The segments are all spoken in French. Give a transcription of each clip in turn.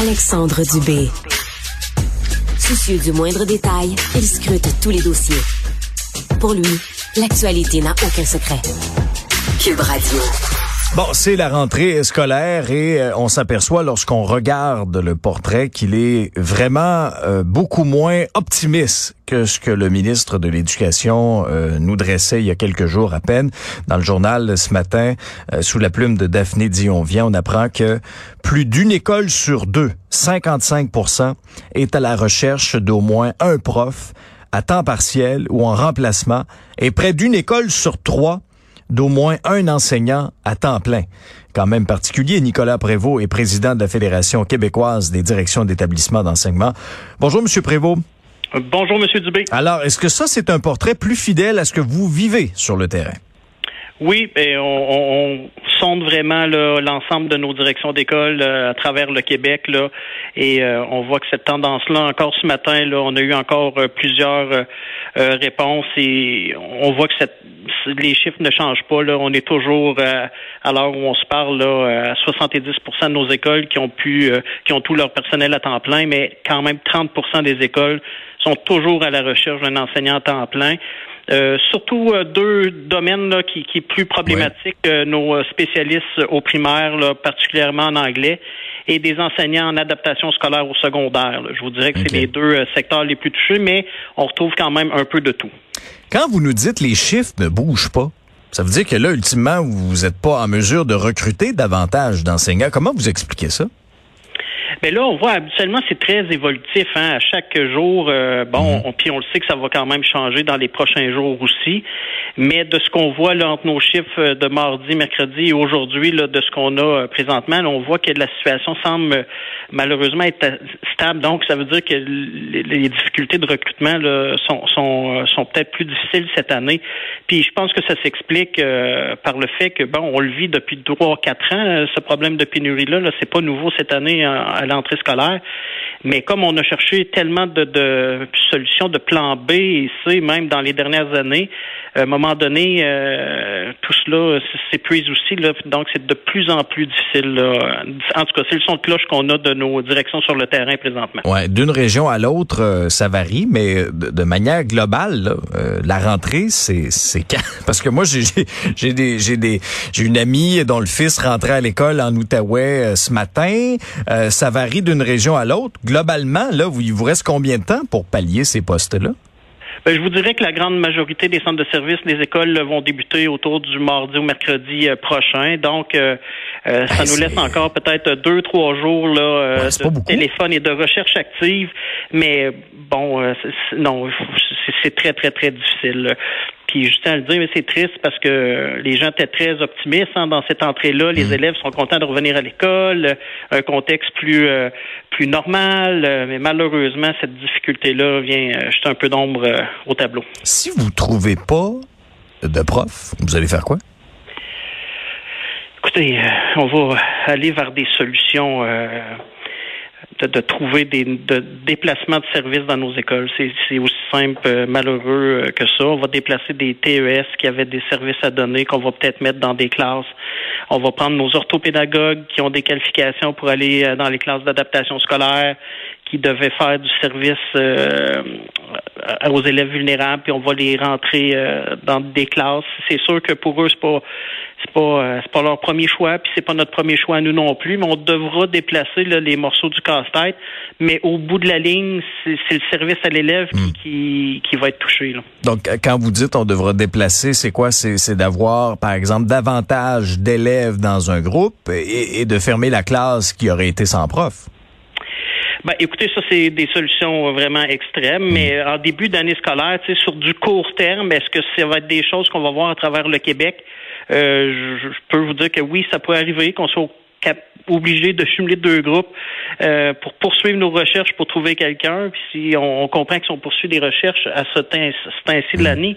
Alexandre Dubé. Soucieux du moindre détail, il scrute tous les dossiers. Pour lui, l'actualité n'a aucun secret. Cube Radio. Bon, c'est la rentrée scolaire et euh, on s'aperçoit lorsqu'on regarde le portrait qu'il est vraiment euh, beaucoup moins optimiste que ce que le ministre de l'Éducation euh, nous dressait il y a quelques jours à peine. Dans le journal ce matin, sous la plume de Daphné Dion-Vient, on apprend que plus d'une école sur deux, 55% est à la recherche d'au moins un prof à temps partiel ou en remplacement et près d'une école sur trois d'au moins un enseignant à temps plein. Quand même particulier, Nicolas Prévost est président de la Fédération québécoise des directions d'établissements d'enseignement. Bonjour, Monsieur Prévost. Bonjour, Monsieur Dubé. Alors, est-ce que ça, c'est un portrait plus fidèle à ce que vous vivez sur le terrain? Oui, ben on, on, sonde vraiment l'ensemble de nos directions d'école euh, à travers le Québec là, et euh, on voit que cette tendance-là, encore ce matin, là, on a eu encore euh, plusieurs réponses et on voit que cette, les chiffres ne changent pas. Là. On est toujours à l'heure où on se parle là, à 70% de nos écoles qui ont pu, qui ont tout leur personnel à temps plein, mais quand même 30% des écoles sont toujours à la recherche d'un enseignant à temps plein. Euh, surtout euh, deux domaines là, qui, qui est plus problématique euh, nos spécialistes au primaire, là, particulièrement en anglais, et des enseignants en adaptation scolaire au secondaire. Je vous dirais que c'est les deux secteurs les plus touchés, mais on retrouve quand même un peu de tout. Quand vous nous dites les chiffres ne bougent pas, ça veut dire que là, ultimement, vous n'êtes pas en mesure de recruter davantage d'enseignants. Comment vous expliquez ça? Mais là, on voit habituellement c'est très évolutif. Hein? À chaque jour, euh, bon, mhm. on, puis on le sait que ça va quand même changer dans les prochains jours aussi. Mais de ce qu'on voit là entre nos chiffres de mardi, mercredi et aujourd'hui, là, de ce qu'on a euh, présentement, on voit que la situation semble euh, malheureusement être stable. Donc, ça veut dire que les, difficultés de recrutement là, sont, sont, sont peut-être plus difficiles cette année. Puis je pense que ça s'explique par le fait que bon, on le vit depuis trois, quatre ans, ce problème de pénurie là. C'est pas nouveau cette année à l'entrée scolaire. Mais comme on a cherché tellement de, solutions de plan B et C, même dans les dernières années, à un moment donné, euh, tout cela s'épuise aussi. Là, donc, c'est de plus en plus difficile. En tout cas, c'est le son de cloche qu'on a de nos directions sur le terrain présentement. Ouais, d'une région à l'autre, euh, ça varie, mais de, manière globale, euh, la rentrée, c'est quand? Parce que moi, j'ai j'ai des j'ai des j'ai une amie dont le fils rentrait à l'école en Outaouais ce matin. ça varie d'une région à l'autre globalement, là, il vous reste combien de temps pour pallier ces postes-là? Ben, je vous dirais que la grande majorité des centres de services, les écoles vont débuter autour du mardi ou mercredi euh, prochain. Donc, euh, euh, ça nous laisse encore peut-être deux, trois jours là, de téléphone et de recherche active. Mais bon, non, c'est très, très, très difficile. Puis juste à le dire, c'est triste parce que les gens étaient très optimistes hein, dans cette entrée-là. Les mm. élèves sont contents de revenir à l'école, un contexte plus euh, plus normal. Euh, mais malheureusement, cette difficulté-là vient euh, jeter un peu d'ombre au tableau. Si vous trouvez pas de prof, vous allez faire quoi? Écoutez, on va aller vers des solutions de, trouver des de déplacements de services dans nos écoles. C'est aussi simple, euh, malheureux euh, que ça. On va déplacer des TES qui avaient des services à donner qu'on va peut-être mettre dans des classes. On va prendre nos orthopédagogues qui ont des qualifications pour aller euh, dans les classes d'adaptation scolaire, qui devaient faire du service aux élèves vulnérables, puis on va les rentrer dans des classes. C'est sûr que pour eux, c'est pas c'est pas euh, c'est pas leur premier choix, puis c'est pas notre premier choix à nous non plus, mais on devra déplacer les morceaux du casse-tête. Mais au bout de la ligne, c'est le service à l'élève qui, hmm. qui, va être touché. Donc, euh, quand vous dites on devra déplacer, c'est quoi? C'est d'avoir, par exemple, davantage d'élèves dans un groupe et, de fermer la classe qui aurait été sans prof? Ben, écoutez, ça, c'est des solutions vraiment extrêmes, mais en début d'année scolaire, sur du court terme, est-ce que ça va être des choses qu'on va voir à travers le Québec? Euh, je, peux vous dire que oui, ça peut arriver qu'on soit obligé de cumuler deux groupes euh, pour poursuivre nos recherches pour trouver quelqu'un. Puis si on, comprend que si on poursuit des recherches à ce temps-ci de mm. l'année,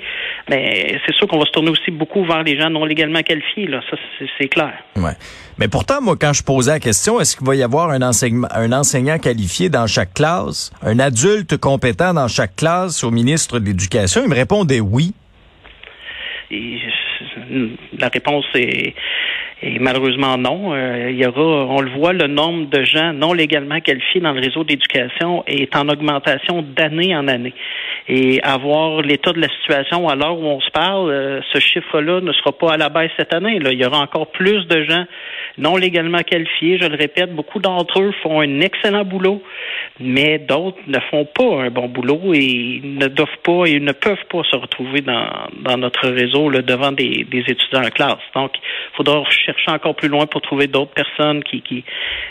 mais c'est sûr qu'on va se tourner aussi beaucoup vers les gens non légalement qualifiés. Là, ça c'est clair. Ouais. Mais pourtant, moi, quand je posais la question, est-ce qu'il va y avoir un, enseignement, un enseignant qualifié dans chaque classe, un adulte compétent dans chaque classe au ministre de l'Éducation, il me répondait oui. Et la réponse est, Et malheureusement, non. Euh, il y aura, on le voit, le nombre de gens non légalement qualifiés dans le réseau d'éducation est en augmentation d'année en année. Et avoir l'état de la situation à l'heure où on se parle, euh, ce chiffre-là ne sera pas à la baisse cette année. Là. Il y aura encore plus de gens non légalement qualifiés. Je le répète, beaucoup d'entre eux font un excellent boulot, mais d'autres ne font pas un bon boulot et ne doivent pas et ne peuvent pas se retrouver dans, dans notre réseau là, devant des, des étudiants en classe. Donc, il faudra chercher encore plus loin pour trouver d'autres personnes qui, qui...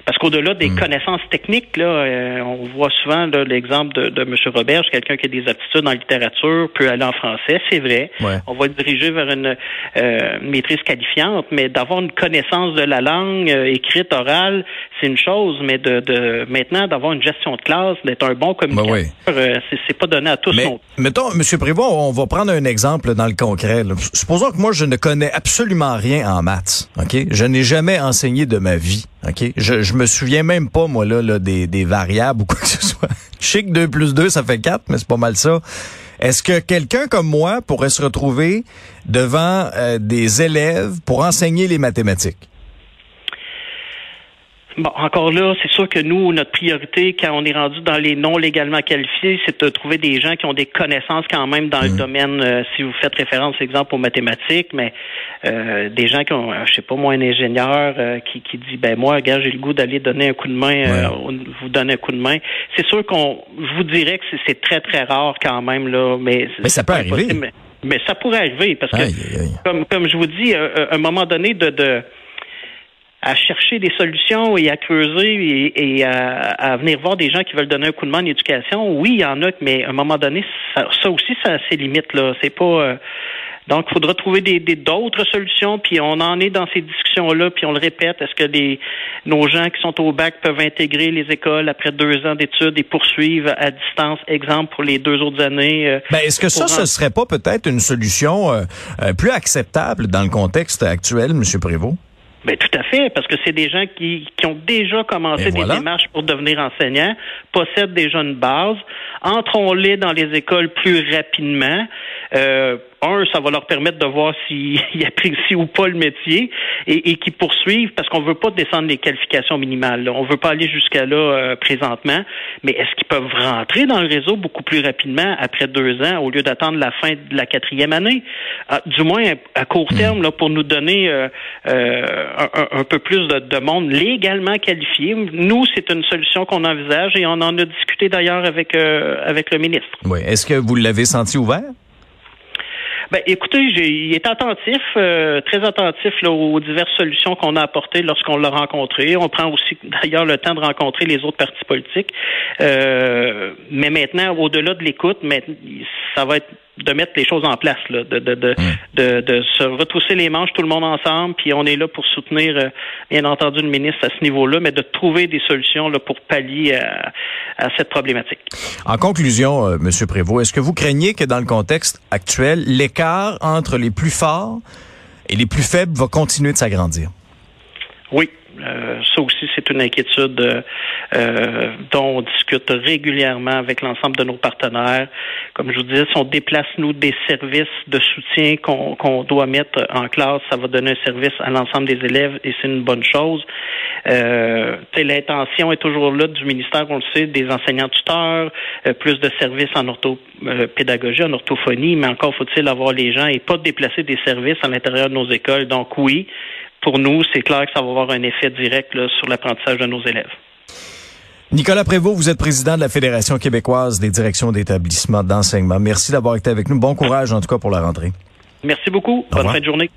parce qu'au-delà des hmm. connaissances techniques, là, euh, on voit souvent l'exemple de, de M. Robert, quelqu'un qui a des aptitudes en littérature, peut aller en français, c'est vrai. On va le diriger vers une euh, maîtrise qualifiante, mais d'avoir une connaissance de la langue euh, écrite, orale, c'est une chose, mais de, de maintenant d'avoir une gestion de classe, d'être un bon communicateur, ben c'est pas donné à tous. Mais, mettons, M. Prévost, on va prendre un exemple dans le concret. Supposons que moi, je ne connais absolument rien en maths. OK? Je n'ai jamais enseigné de ma vie. OK? Je, je me souviens même pas, moi, là, là des, des variables ou quoi que ce soit. Je sais que 2 plus 2, ça fait 4, mais c'est pas mal ça. Est-ce que quelqu'un comme moi pourrait se retrouver devant euh, des élèves pour enseigner les mathématiques? Bon, encore là, c'est sûr que nous, notre priorité, quand on est rendu dans les non légalement qualifiés, c'est de trouver des gens qui ont des connaissances quand même dans le mm. domaine, euh, si vous faites référence, exemple, aux mathématiques, mais euh, des gens qui ont, je sais pas moi, un ingénieur euh, qui, qui dit, ben moi, regarde, j'ai le goût d'aller donner un coup de main, vous donner un coup de main. C'est sûr qu'on, je vous dirais que c'est très, très rare quand même, là, mais... Mais ça peut arriver. Mais, ça pourrait arriver, parce que, Comme, comme je vous dis, à un moment donné, de... de à chercher des solutions et à creuser et, à, venir voir des gens qui veulent donner un coup de main en éducation. Oui, il y en a, mais à un moment donné, ça, aussi, ça a ses limites. Là, c'est pas. Euh, donc, il faudra trouver des, d'autres solutions, puis on en est dans ces discussions-là, puis on le répète, est-ce que les, nos gens qui sont au bac peuvent intégrer les écoles après deux ans d'études et poursuivre à distance, exemple, pour les deux autres années? Euh, ben, est-ce que ça, ce serait pas peut-être une solution euh, plus acceptable dans le contexte actuel, M. Prévost? Ben tout à fait, parce que c'est des gens qui, qui ont déjà commencé des démarches pour devenir enseignants, possèdent déjà une base, entrons-les dans les écoles plus rapidement. Euh, un, ça va leur permettre de voir s'ils apprécient ou pas le métier et, et qu'ils poursuivent parce qu'on veut pas descendre les qualifications minimales. Là. On veut pas aller jusqu'à là euh, présentement, mais est-ce qu'ils peuvent rentrer dans le réseau beaucoup plus rapidement après deux ans au lieu d'attendre la fin de la quatrième année? Ah, du moins à court hmm. terme, là, pour nous donner euh, euh, un, peu plus de, de, monde légalement qualifié. Nous, c'est une solution qu'on envisage et on en a discuté d'ailleurs avec, ministre. Oui. Est-ce que vous l'avez senti ouvert? Ben, écoutez, il est attentif, euh, très attentif aux diverses solutions qu'on a apportées lorsqu'on l'a rencontré. On prend aussi d'ailleurs le temps de rencontrer les autres partis politiques. Euh, mais maintenant, au-delà de l'écoute, ça va être de mettre les choses en place, là, de, de, de, de, de, se retrousser les manches tout le monde ensemble, puis on est là pour soutenir, euh, bien entendu, le ministre à ce niveau-là, mais de trouver des solutions là, pour pallier à, à cette problématique. En conclusion, euh, M. Prévost, est-ce que vous craignez que dans le contexte actuel, l'écart entre les plus forts et les plus faibles va continuer de s'agrandir? Oui, ça aussi, c'est une inquiétude euh, euh, dont on discute régulièrement avec l'ensemble de nos partenaires. Comme je vous disais, si on déplace, nous, des services de soutien qu'on doit mettre en classe, ça va donner un service à l'ensemble des élèves et c'est une bonne chose. L'intention est toujours là du ministère, on le sait, des enseignants tuteurs, plus de services en orthopédagogie, en orthophonie, mais encore faut-il avoir les gens et pas déplacer des services à l'intérieur de nos écoles. Donc oui, pour nous, c'est clair que ça va avoir un effet direct sur l'apprentissage de nos élèves. Nicolas Prévost, vous êtes président de la Fédération québécoise des directions d'établissements d'enseignement. Merci d'avoir été avec nous. Bon courage, en tout cas, pour la rentrée. Merci beaucoup. Bonne fin de journée.